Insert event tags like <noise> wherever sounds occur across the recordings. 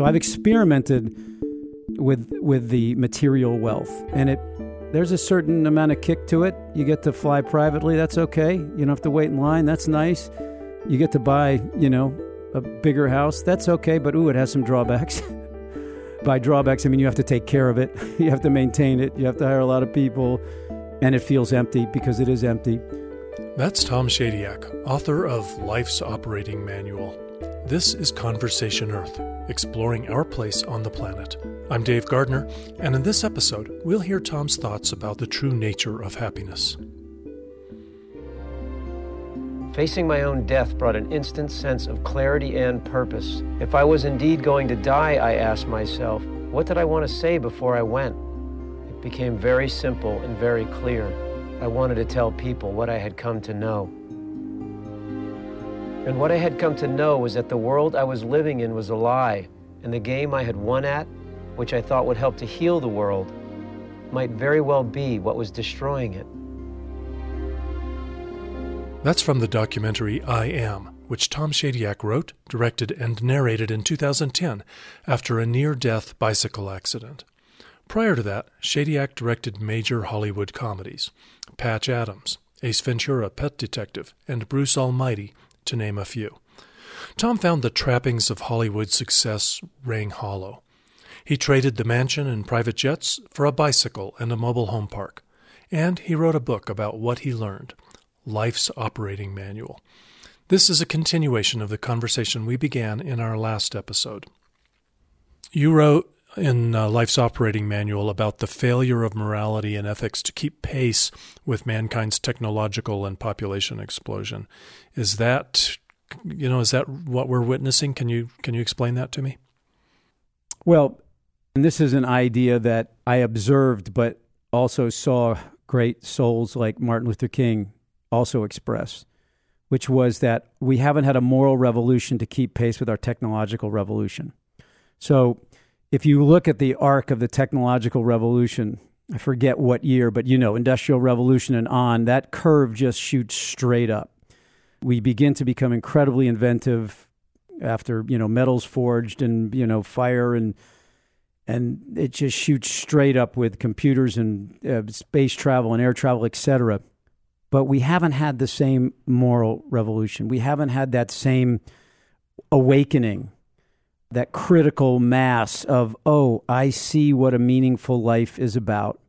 So I've experimented with with the material wealth, and it there's a certain amount of kick to it. You get to fly privately, that's okay. You don't have to wait in line, that's nice. You get to buy, you know, a bigger house, that's okay. But ooh, it has some drawbacks. <laughs> By drawbacks, I mean you have to take care of it, <laughs> you have to maintain it, you have to hire a lot of people, and it feels empty because it is empty. That's Tom Shadyac, author of Life's Operating Manual. This is Conversation Earth, exploring our place on the planet. I'm Dave Gardner, and in this episode, we'll hear Tom's thoughts about the true nature of happiness. Facing my own death brought an instant sense of clarity and purpose. If I was indeed going to die, I asked myself, what did I want to say before I went? It became very simple and very clear. I wanted to tell people what I had come to know. And what I had come to know was that the world I was living in was a lie, and the game I had won at, which I thought would help to heal the world, might very well be what was destroying it. That's from the documentary I Am, which Tom Shadyac wrote, directed, and narrated in 2010 after a near death bicycle accident. Prior to that, Shadyac directed major Hollywood comedies Patch Adams, Ace Ventura, Pet Detective, and Bruce Almighty, to name a few. Tom found the trappings of Hollywood success rang hollow. He traded the mansion and private jets for a bicycle and a mobile home park. And he wrote a book about what he learned Life's Operating Manual. This is a continuation of the conversation we began in our last episode. You wrote in uh, Life's Operating Manual about the failure of morality and ethics to keep pace with mankind's technological and population explosion. Is that you know is that what we're witnessing? Can you can you explain that to me? Well, and this is an idea that I observed, but also saw great souls like Martin Luther King also express, which was that we haven't had a moral revolution to keep pace with our technological revolution. So if you look at the arc of the technological revolution, I forget what year, but you know, industrial revolution and on, that curve just shoots straight up. We begin to become incredibly inventive after, you know, metals forged and, you know, fire and and it just shoots straight up with computers and uh, space travel and air travel, etc. But we haven't had the same moral revolution. We haven't had that same awakening that critical mass of, oh, I see what a meaningful life is about.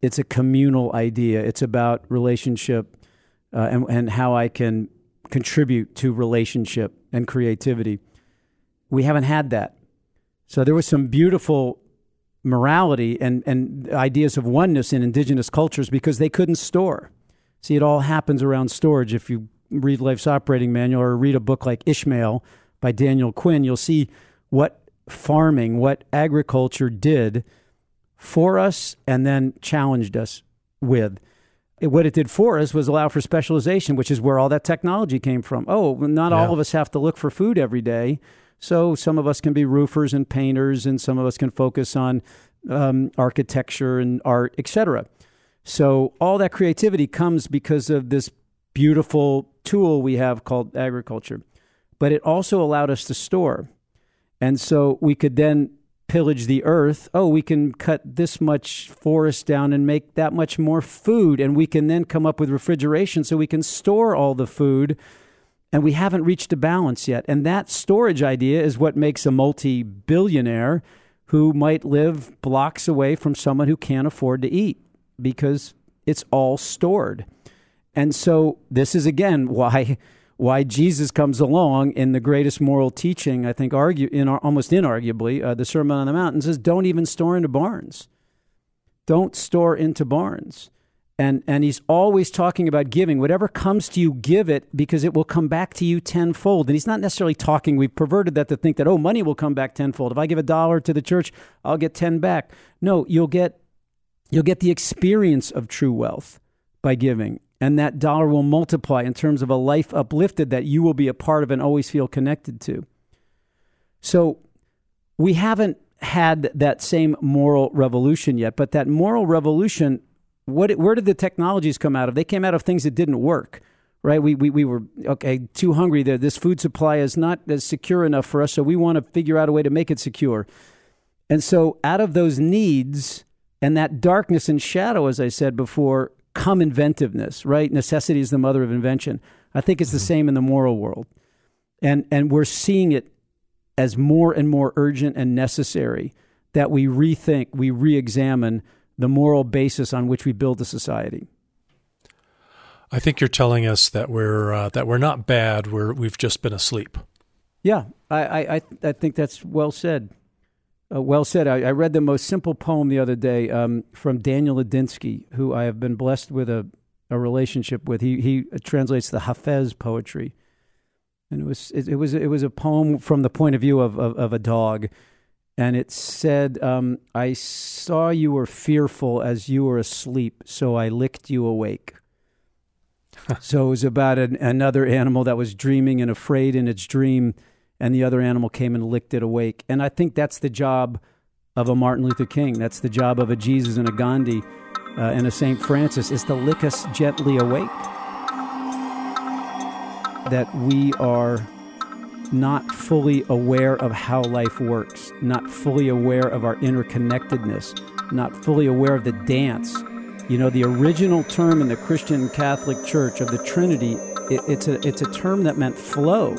It's a communal idea, it's about relationship uh, and, and how I can contribute to relationship and creativity. We haven't had that. So there was some beautiful morality and, and ideas of oneness in indigenous cultures because they couldn't store. See, it all happens around storage. If you read Life's Operating Manual or read a book like Ishmael, by Daniel Quinn, you'll see what farming, what agriculture did for us and then challenged us with. What it did for us was allow for specialization, which is where all that technology came from. Oh, not yeah. all of us have to look for food every day. So some of us can be roofers and painters, and some of us can focus on um, architecture and art, etc. So all that creativity comes because of this beautiful tool we have called agriculture but it also allowed us to store. And so we could then pillage the earth. Oh, we can cut this much forest down and make that much more food. And we can then come up with refrigeration so we can store all the food. And we haven't reached a balance yet. And that storage idea is what makes a multi billionaire who might live blocks away from someone who can't afford to eat because it's all stored. And so this is again <laughs> why why Jesus comes along in the greatest moral teaching, I think, argue in almost inarguably, uh, the Sermon on the Mount, says, "Don't even store into barns. Don't store into barns." And and he's always talking about giving. Whatever comes to you, give it because it will come back to you tenfold. And he's not necessarily talking. We've perverted that to think that oh, money will come back tenfold. If I give a dollar to the church, I'll get ten back. No, you'll get you'll get the experience of true wealth by giving and that dollar will multiply in terms of a life uplifted that you will be a part of and always feel connected to. So we haven't had that same moral revolution yet, but that moral revolution, what, where did the technologies come out of? They came out of things that didn't work. right? We, we, we were, okay, too hungry there. This food supply is not as secure enough for us, so we want to figure out a way to make it secure. And so, out of those needs and that darkness and shadow, as I said before, come inventiveness, right? Necessity is the mother of invention. I think it's the mm-hmm. same in the moral world. And, and we're seeing it as more and more urgent and necessary that we rethink, we re examine the moral basis on which we build a society. I think you're telling us that we're uh, that we're not bad. We're we've just been asleep. Yeah, I I I think that's well said. Uh, well said. I, I, read the most simple poem the other day um, from Daniel Ladinsky, who I have been blessed with a, a relationship with. He he translates the Hafez poetry, and it was it, it was it was a poem from the point of view of of, of a dog, and it said, um, "I saw you were fearful as you were asleep, so I licked you awake." <laughs> so it was about an, another animal that was dreaming and afraid in its dream, and the other animal came and licked it awake. And I think that's the job of a Martin Luther King. That's the job of a Jesus and a Gandhi uh, and a St. Francis is to lick us gently awake. That we are not fully aware of how life works, not fully aware of our interconnectedness, not fully aware of the dance you know, the original term in the Christian Catholic Church of the Trinity, it, it's, a, it's a term that meant flow.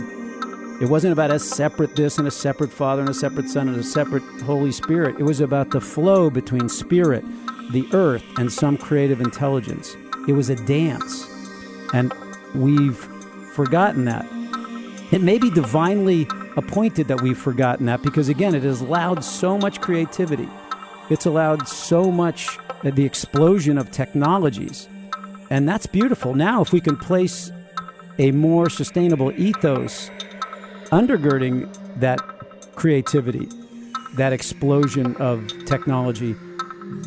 It wasn't about a separate this and a separate Father and a separate Son and a separate Holy Spirit. It was about the flow between spirit, the earth, and some creative intelligence. It was a dance. And we've forgotten that. It may be divinely appointed that we've forgotten that because, again, it has allowed so much creativity. It's allowed so much uh, the explosion of technologies. And that's beautiful. Now, if we can place a more sustainable ethos undergirding that creativity, that explosion of technology,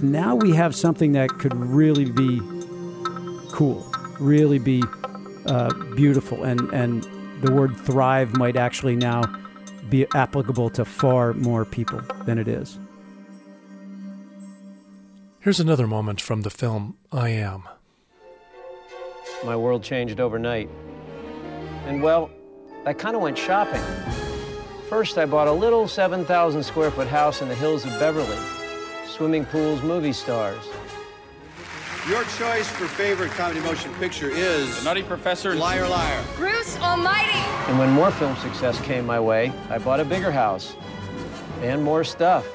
now we have something that could really be cool, really be uh, beautiful. And, and the word thrive might actually now be applicable to far more people than it is. Here's another moment from the film I Am. My world changed overnight. And well, I kind of went shopping. First, I bought a little 7,000 square foot house in the hills of Beverly. Swimming pools, movie stars. Your choice for favorite comedy motion picture is The Nutty Professor Liar Liar. Bruce Almighty. And when more film success came my way, I bought a bigger house and more stuff.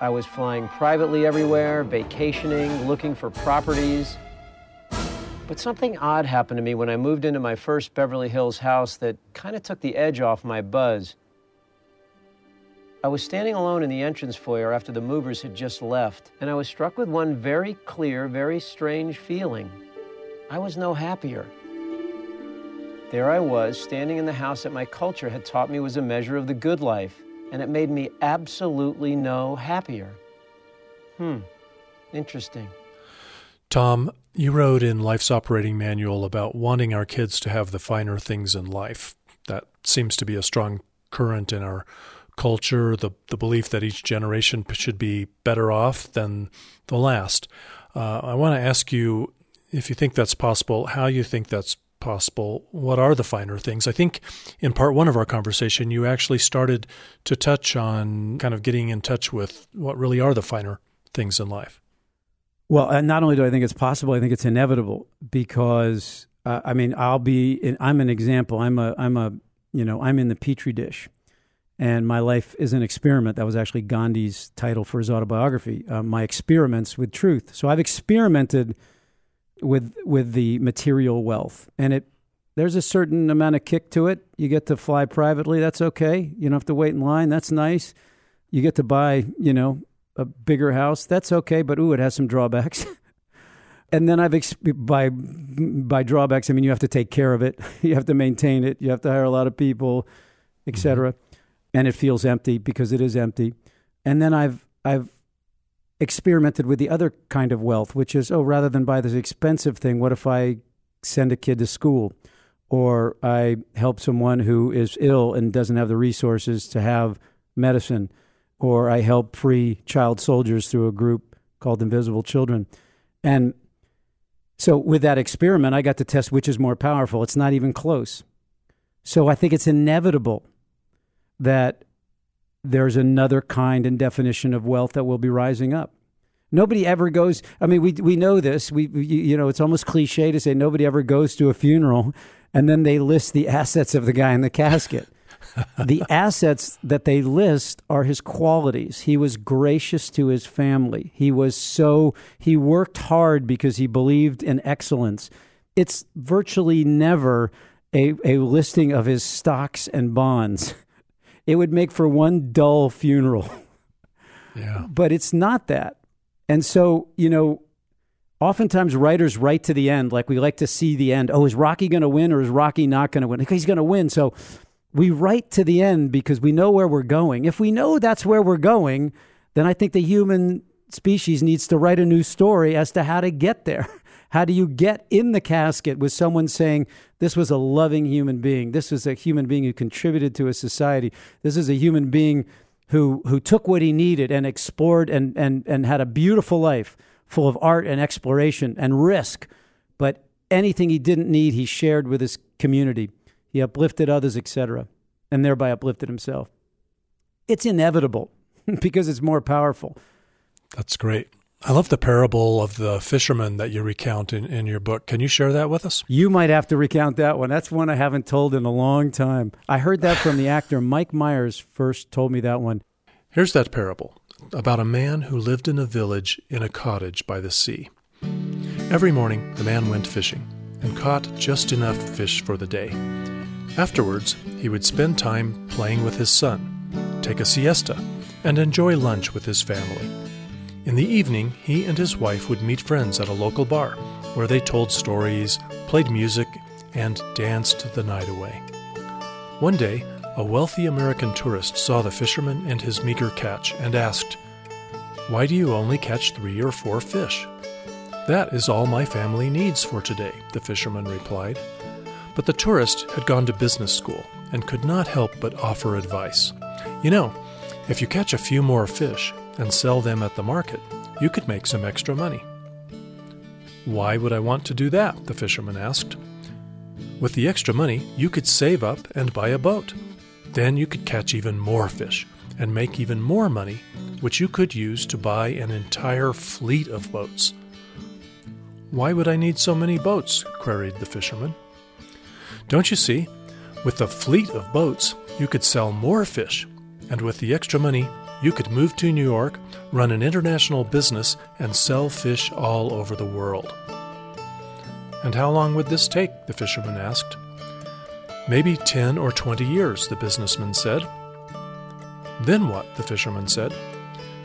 I was flying privately everywhere, vacationing, looking for properties. But something odd happened to me when I moved into my first Beverly Hills house that kind of took the edge off my buzz. I was standing alone in the entrance foyer after the movers had just left, and I was struck with one very clear, very strange feeling. I was no happier. There I was, standing in the house that my culture had taught me was a measure of the good life and it made me absolutely no happier. Hmm, interesting. Tom, you wrote in Life's Operating Manual about wanting our kids to have the finer things in life. That seems to be a strong current in our culture, the, the belief that each generation should be better off than the last. Uh, I want to ask you if you think that's possible, how you think that's possible, what are the finer things? I think in part one of our conversation, you actually started to touch on kind of getting in touch with what really are the finer things in life. Well, not only do I think it's possible, I think it's inevitable because uh, I mean, I'll be. In, I'm an example. I'm a. I'm a. You know, I'm in the petri dish, and my life is an experiment. That was actually Gandhi's title for his autobiography. Uh, my experiments with truth. So I've experimented with with the material wealth, and it there's a certain amount of kick to it. You get to fly privately, that's okay. You don't have to wait in line, that's nice. You get to buy, you know, a bigger house, that's okay. But ooh, it has some drawbacks. <laughs> and then I've by by drawbacks, I mean you have to take care of it, <laughs> you have to maintain it, you have to hire a lot of people, etc. Mm-hmm. And it feels empty because it is empty. And then I've I've experimented with the other kind of wealth, which is, oh, rather than buy this expensive thing, what if I send a kid to school? Or I help someone who is ill and doesn't have the resources to have medicine. Or I help free child soldiers through a group called Invisible Children. And So with that experiment, I got to test which is more powerful. It's not even close. So I think it's inevitable that there's another kind and definition of wealth that will be rising up. Nobody ever goes. I mean, we we know this. We, we, you know it's almost cliche to say nobody ever goes to a funeral and then they list the assets of the guy in the casket. <laughs> the assets that they list are his qualities. He was gracious to his family. He was so he worked hard because he believed in excellence. It's virtually never a, a listing of his stocks and bonds. <laughs> It would make for one dull funeral. <laughs> Yeah. But it's not that. And so, you know, oftentimes writers write to the end, like we like to see the end. Oh, is Rocky going to win or is Rocky not going to win? He's going to win. So we write to the end because we know where we're going. If we know that's where we're going, then I think the human species needs to write a new story as to how to get there. <laughs> How do you get in the casket with someone saying, This was a loving human being? This was a human being who contributed to a society. This is a human being who who took what he needed and explored and and and had a beautiful life full of art and exploration and risk but anything he didn't need he shared with his community he uplifted others etc and thereby uplifted himself it's inevitable <laughs> because it's more powerful That's great. I love the parable of the fisherman that you recount in, in your book. Can you share that with us? you might have to recount that one that's one i haven't told in a long time i heard that from the <laughs> actor mike myers first told me that one Here's that parable about a man who lived in a village in a cottage by the sea. Every morning, the man went fishing and caught just enough fish for the day. Afterwards, he would spend time playing with his son, take a siesta, and enjoy lunch with his family. In the evening, he and his wife would meet friends at a local bar where they told stories, played music, and danced the night away. One day, a wealthy American tourist saw the fisherman and his meager catch and asked, Why do you only catch three or four fish? That is all my family needs for today, the fisherman replied. But the tourist had gone to business school and could not help but offer advice. You know, if you catch a few more fish and sell them at the market, you could make some extra money. Why would I want to do that? the fisherman asked. With the extra money, you could save up and buy a boat. Then you could catch even more fish and make even more money, which you could use to buy an entire fleet of boats. Why would I need so many boats? queried the fisherman. Don't you see? With a fleet of boats, you could sell more fish, and with the extra money, you could move to New York, run an international business, and sell fish all over the world. And how long would this take? the fisherman asked. Maybe ten or twenty years, the businessman said. Then what? the fisherman said.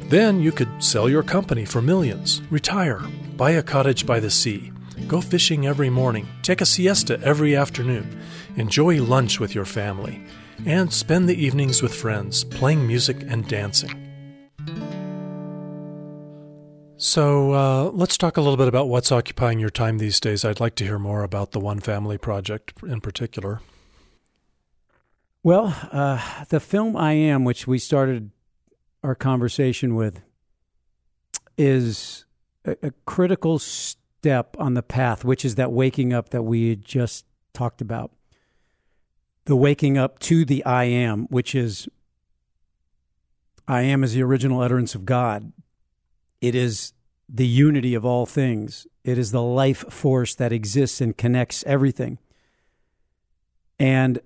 Then you could sell your company for millions, retire, buy a cottage by the sea, go fishing every morning, take a siesta every afternoon, enjoy lunch with your family, and spend the evenings with friends, playing music and dancing. So uh, let's talk a little bit about what's occupying your time these days. I'd like to hear more about the One Family Project in particular. Well, uh, the film I Am, which we started our conversation with, is a, a critical step on the path, which is that waking up that we had just talked about. The waking up to the I Am, which is I Am is the original utterance of God. It is the unity of all things. It is the life force that exists and connects everything. And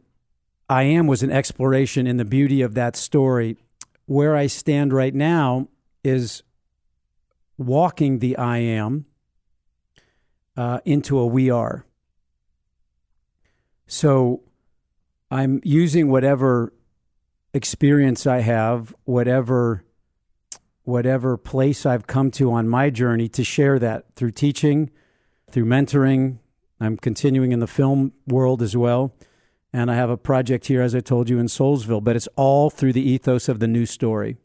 I Am was an exploration in the beauty of that story. Where I stand right now is walking the I Am uh, into a We Are. So I'm using whatever experience I have, whatever whatever place I've come to on my journey to share that through teaching, through mentoring. I'm continuing in the film world as well. And I have a project here, as I told you, in Soulsville, but it's all through the ethos of the new story.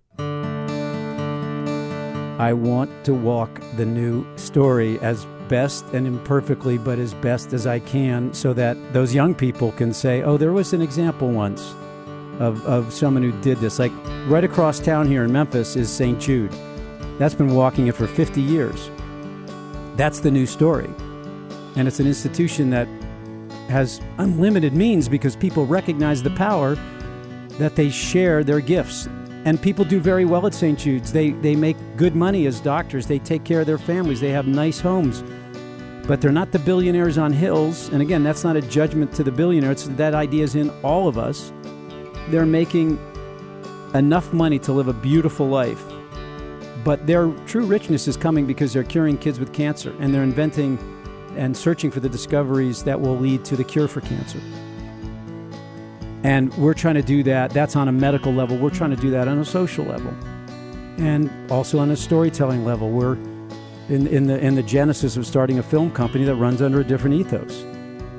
I want to walk the new story as best and imperfectly, but as best as I can, so that those young people can say, oh, there was an example once of, of someone who did this. Like right across town here in Memphis is St. Jude. That's been walking it for 50 years. That's the new story. And it's an institution that has unlimited means because people recognize the power that they share their gifts. And people do very well at St. Jude's. They, they make good money as doctors, they take care of their families, they have nice homes. But they're not the billionaires on hills. And again, that's not a judgment to the billionaire. It's that idea is in all of us. They're making enough money to live a beautiful life. But their true richness is coming because they're curing kids with cancer and they're inventing and searching for the discoveries that will lead to the cure for cancer. And we're trying to do that. That's on a medical level. We're trying to do that on a social level. And also on a storytelling level. We're in, in, the, in the genesis of starting a film company that runs under a different ethos,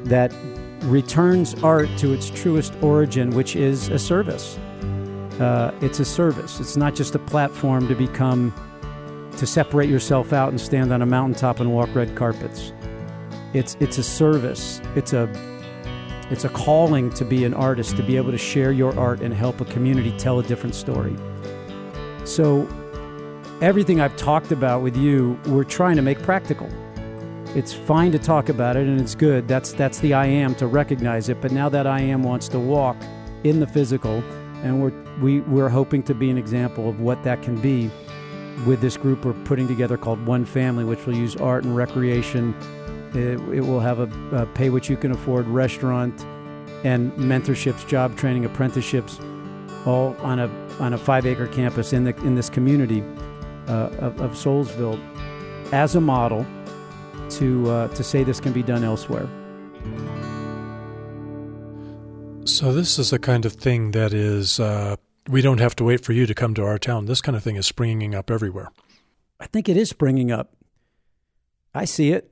that returns art to its truest origin, which is a service. Uh, it's a service. It's not just a platform to become, to separate yourself out and stand on a mountaintop and walk red carpets. It's it's a service. It's a it's a calling to be an artist, to be able to share your art and help a community tell a different story. So everything I've talked about with you, we're trying to make practical. It's fine to talk about it and it's good. That's that's the I am to recognize it, but now that I am wants to walk in the physical and we're we, we're hoping to be an example of what that can be with this group we're putting together called One Family, which will use art and recreation it, it will have a, a, pay what you can afford restaurant and mentorships, job training, apprenticeships, all on a on a five acre campus in the in this community uh, of, of Soulsville, as a model to uh, to say this can be done elsewhere. So this is a kind of thing that is uh, we don't have to wait for you to come to our town. This kind of thing is springing up everywhere. I think it is springing up. I see it.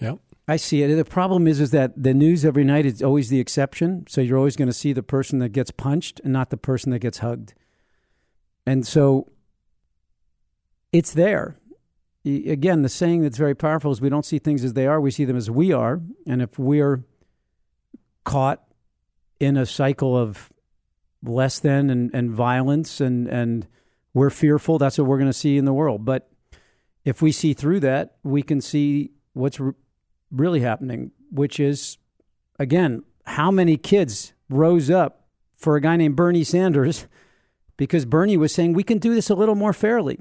Yep. I see it. The problem is, is that the news every night is always the exception. So you're always going to see the person that gets punched and not the person that gets hugged. And so it's there. Again, the saying that's very powerful is we don't see things as they are, we see them as we are. And if we're caught in a cycle of less than and, and violence and, and we're fearful, that's what we're going to see in the world. But if we see through that, we can see what's really happening, which is, again, how many kids rose up for a guy named Bernie Sanders <laughs> because Bernie was saying we can do this a little more fairly.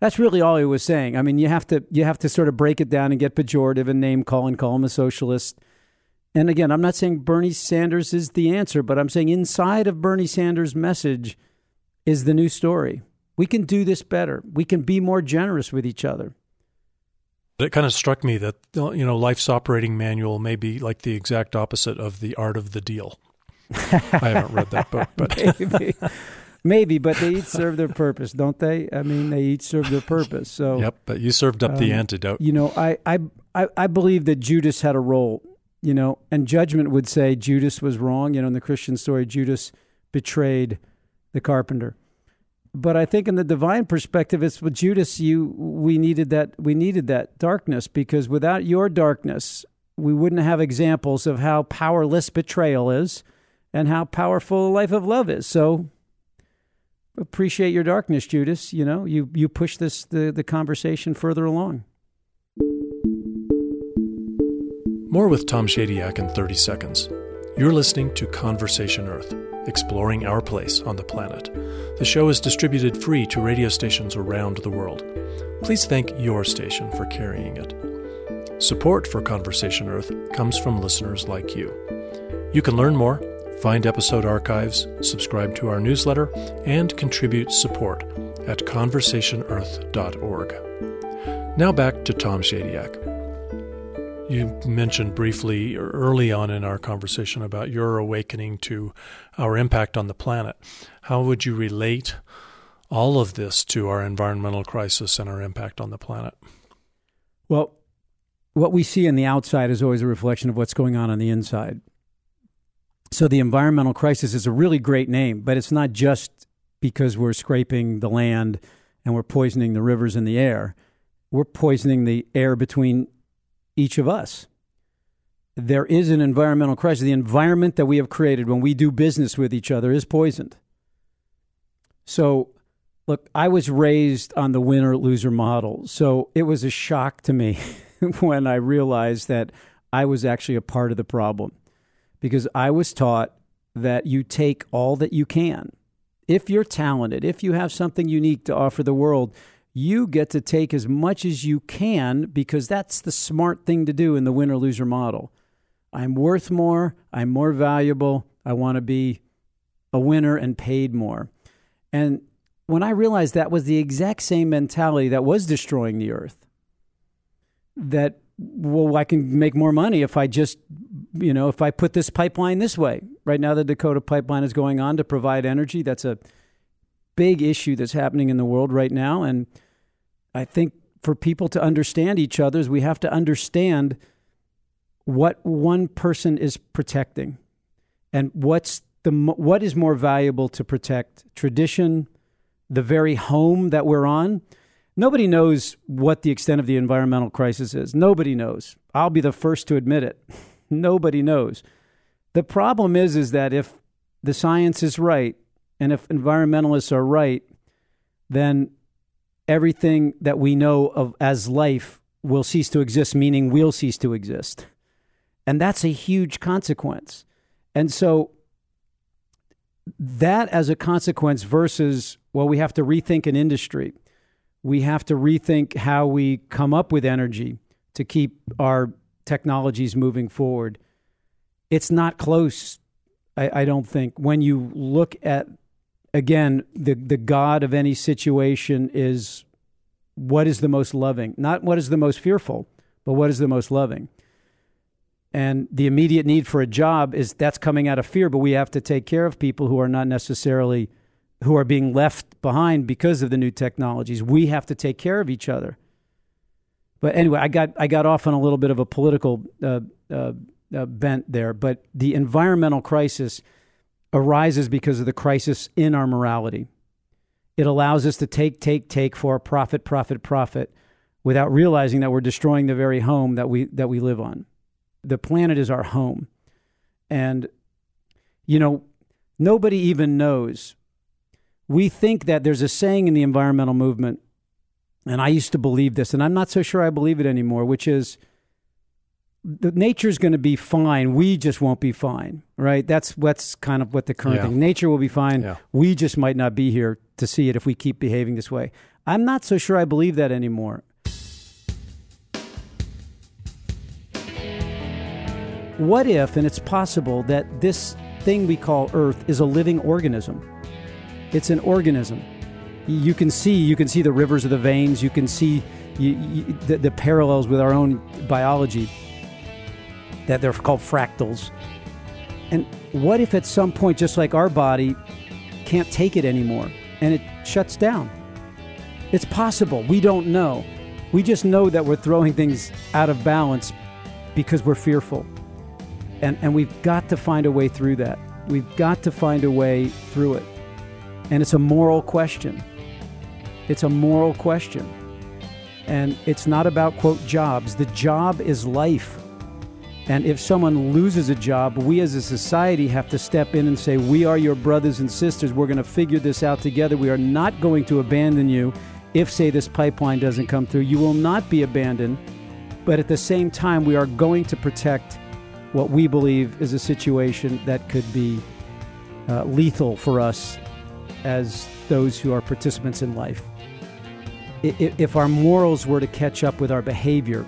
That's really all he was saying. I mean, you have to you have to sort of break it down and get pejorative and name call and call him a socialist. And again, I'm not saying Bernie Sanders is the answer, but I'm saying inside of Bernie Sanders' message is the new story. We can do this better. We can be more generous with each other. But it kind of struck me that you know life's operating manual may be like the exact opposite of the art of the deal. I haven't read that book, but <laughs> maybe, maybe, but they each serve their purpose, don't they? I mean, they each serve their purpose. So yep, but you served up um, the antidote. You know, I, I I I believe that Judas had a role. You know, and judgment would say Judas was wrong. You know, in the Christian story, Judas betrayed the carpenter but I think in the divine perspective, it's with Judas. You we needed that we needed that darkness because without your darkness, we wouldn't have examples of how powerless betrayal is, and how powerful a life of love is. So appreciate your darkness, Judas. You know you you push this the the conversation further along. More with Tom Shadyac in 30 seconds. You're listening to Conversation Earth exploring our place on the planet. The show is distributed free to radio stations around the world. Please thank your station for carrying it. Support for Conversation Earth comes from listeners like you. You can learn more, find episode archives, subscribe to our newsletter, and contribute support at conversationearth.org. Now back to Tom Shadyac. You mentioned briefly early on in our conversation about your awakening to our impact on the planet. How would you relate all of this to our environmental crisis and our impact on the planet? Well, what we see on the outside is always a reflection of what's going on on the inside. So the environmental crisis is a really great name, but it's not just because we're scraping the land and we're poisoning the rivers and the air. We're poisoning the air between each of us. There is an environmental crisis. The environment that we have created when we do business with each other is poisoned. So, look, I was raised on the winner loser model. So it was a shock to me <laughs> when I realized that I was actually a part of the problem because I was taught that you take all that you can. If you're talented, if you have something unique to offer the world, you get to take as much as you can because that's the smart thing to do in the winner loser model. I'm worth more, I'm more valuable, I want to be a winner and paid more. And when I realized that was the exact same mentality that was destroying the earth, that, well, I can make more money if I just, you know, if I put this pipeline this way. Right now, the Dakota pipeline is going on to provide energy. That's a big issue that's happening in the world right now. And I think for people to understand each other, we have to understand what one person is protecting and what's the what is more valuable to protect tradition the very home that we're on? Nobody knows what the extent of the environmental crisis is. Nobody knows. I'll be the first to admit it. <laughs> Nobody knows. The problem is is that if the science is right and if environmentalists are right then everything that we know of as life will cease to exist meaning we'll cease to exist and that's a huge consequence and so that as a consequence versus, well, we have to rethink an industry. We have to rethink how we come up with energy to keep our technologies moving forward. It's not close, I, I don't think. When you look at, again, the, the God of any situation is what is the most loving, not what is the most fearful, but what is the most loving? And the immediate need for a job is that's coming out of fear but we have to take care of people who are not necessarily who are being left behind because of the new technologies. We have to take care of each other. But anyway i got i got off on a little bit of a political uh, uh, uh, bent there but the environmental crisis arises because of the crisis in our morality it allows us to take take take for profit profit profit without realizing that we're destroying the very home that we that we live on the planet is our home. And, you know, nobody even knows. We think that there's a saying in the environmental movement, and I used to believe this, and I'm not so sure I believe it anymore, which is the nature's going to be fine. We just won't be fine, right? That's what's kind of what the current yeah. thing. Nature will be fine. Yeah. We just might not be here to see it if we keep behaving this way. I'm not so sure I believe that anymore. What if, and it's possible, that this thing we call Earth is a living organism? It's an organism. You can see, you can see the rivers of the veins. You can see you, you, the, the parallels with our own biology. That they're called fractals. And what if at some point, just like our body, can't take it anymore and it shuts down? It's possible. We don't know. We just know that we're throwing things out of balance because we're fearful. And, and we've got to find a way through that. We've got to find a way through it. And it's a moral question. It's a moral question. And it's not about, quote, jobs. The job is life. And if someone loses a job, we as a society have to step in and say, We are your brothers and sisters. We're going to figure this out together. We are not going to abandon you if, say, this pipeline doesn't come through. You will not be abandoned. But at the same time, we are going to protect what we believe is a situation that could be uh, lethal for us as those who are participants in life. If our morals were to catch up with our behavior,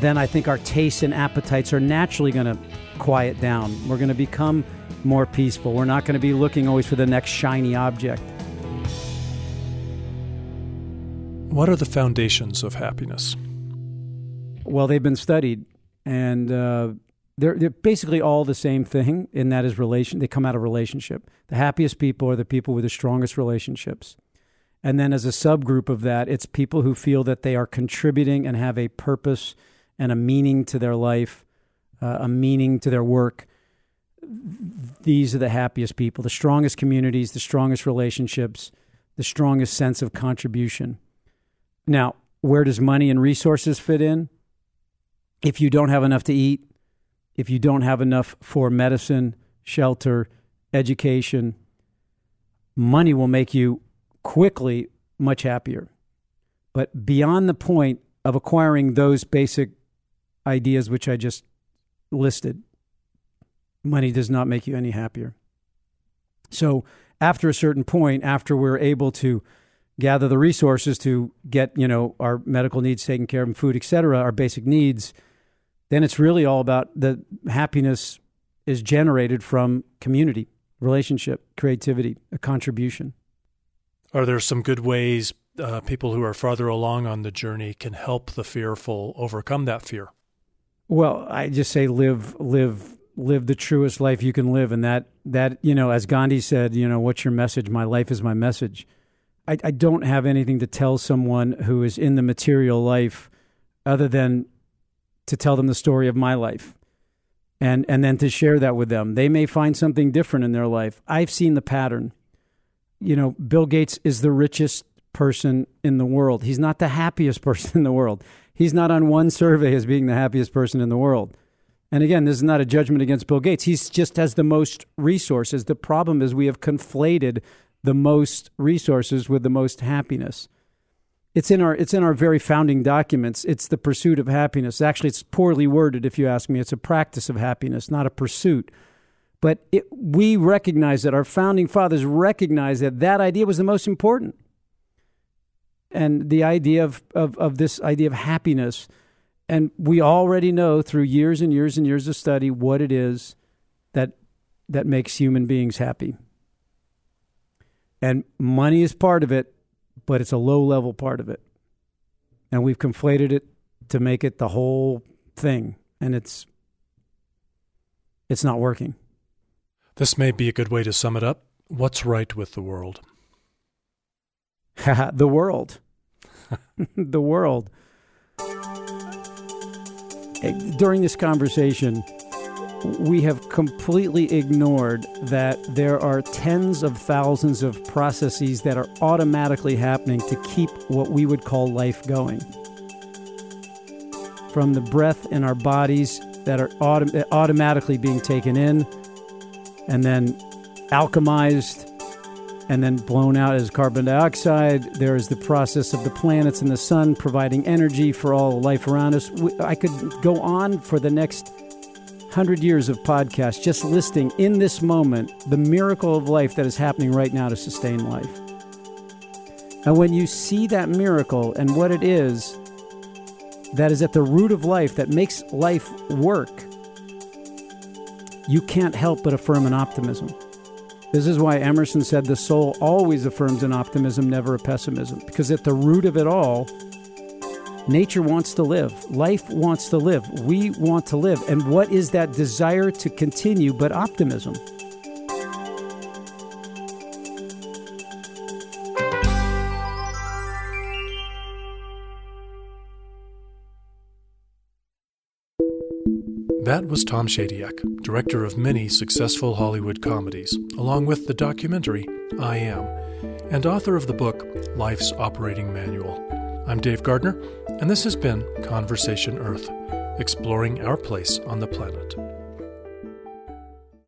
then I think our tastes and appetites are naturally going to quiet down. We're going to become more peaceful. We're not going to be looking always for the next shiny object. What are the foundations of happiness? Well, they've been studied, and uh, they're they're basically all the same thing, and that is relation. They come out of relationship. The happiest people are the people with the strongest relationships, and then as a subgroup of that, it's people who feel that they are contributing and have a purpose and a meaning to their life, uh, a meaning to their work. These are the happiest people, the strongest communities, the strongest relationships, the strongest sense of contribution. Now, where does money and resources fit in? If you don't have enough to eat, if you don't have enough for medicine, shelter, education, money will make you quickly much happier. But beyond the point of acquiring those basic ideas which I just listed, money does not make you any happier. So after a certain point, after we're able to gather the resources to get, you know, our medical needs taken care of, food, et cetera, our basic needs, then it's really all about the happiness is generated from community, relationship, creativity, a contribution. Are there some good ways uh, people who are farther along on the journey can help the fearful overcome that fear? Well, I just say live, live, live the truest life you can live, and that that you know, as Gandhi said, you know, what's your message? My life is my message. I, I don't have anything to tell someone who is in the material life, other than to tell them the story of my life, and and then to share that with them. They may find something different in their life. I've seen the pattern. You know, Bill Gates is the richest person in the world. He's not the happiest <laughs> person in the world. He's not on one survey as being the happiest person in the world. And again, this is not a judgment against Bill Gates. He's just has the most resources. The problem is we have conflated the most resources with the most happiness. It's in our it's in our very founding documents. It's the pursuit of happiness. Actually, it's poorly worded if you ask me. It's a practice of happiness, not a pursuit. But it, we recognize that our founding fathers recognized that that idea was the most important and the idea of, of, of this idea of happiness. And we already know through years and years and years of study what it is that that makes human beings happy. And money is part of it, but it's a low level part of it. And we've conflated it to make it the whole thing. And it's it's not working. This may be a good way to sum it up. What's right with the world? <laughs> the world. <laughs> the world. Eh, during this conversation, we have completely ignored that there are tens of thousands of processes that are automatically happening to keep what we would call life going. From the breath in our bodies that are autom- automatically being taken in and then alchemized and then blown out as carbon dioxide. There is the process of the planets and the sun providing energy for all life around us. I could go on for the next hundred years of podcasts just listing in this moment the miracle of life that is happening right now to sustain life. And when you see that miracle and what it is that is at the root of life that makes life work, you can't help but affirm an optimism. This is why Emerson said the soul always affirms an optimism, never a pessimism, because at the root of it all, nature wants to live, life wants to live, we want to live. And what is that desire to continue but optimism? That was Tom Shadyac, director of many successful Hollywood comedies, along with the documentary I Am, and author of the book Life's Operating Manual. I'm Dave Gardner, and this has been Conversation Earth, exploring our place on the planet.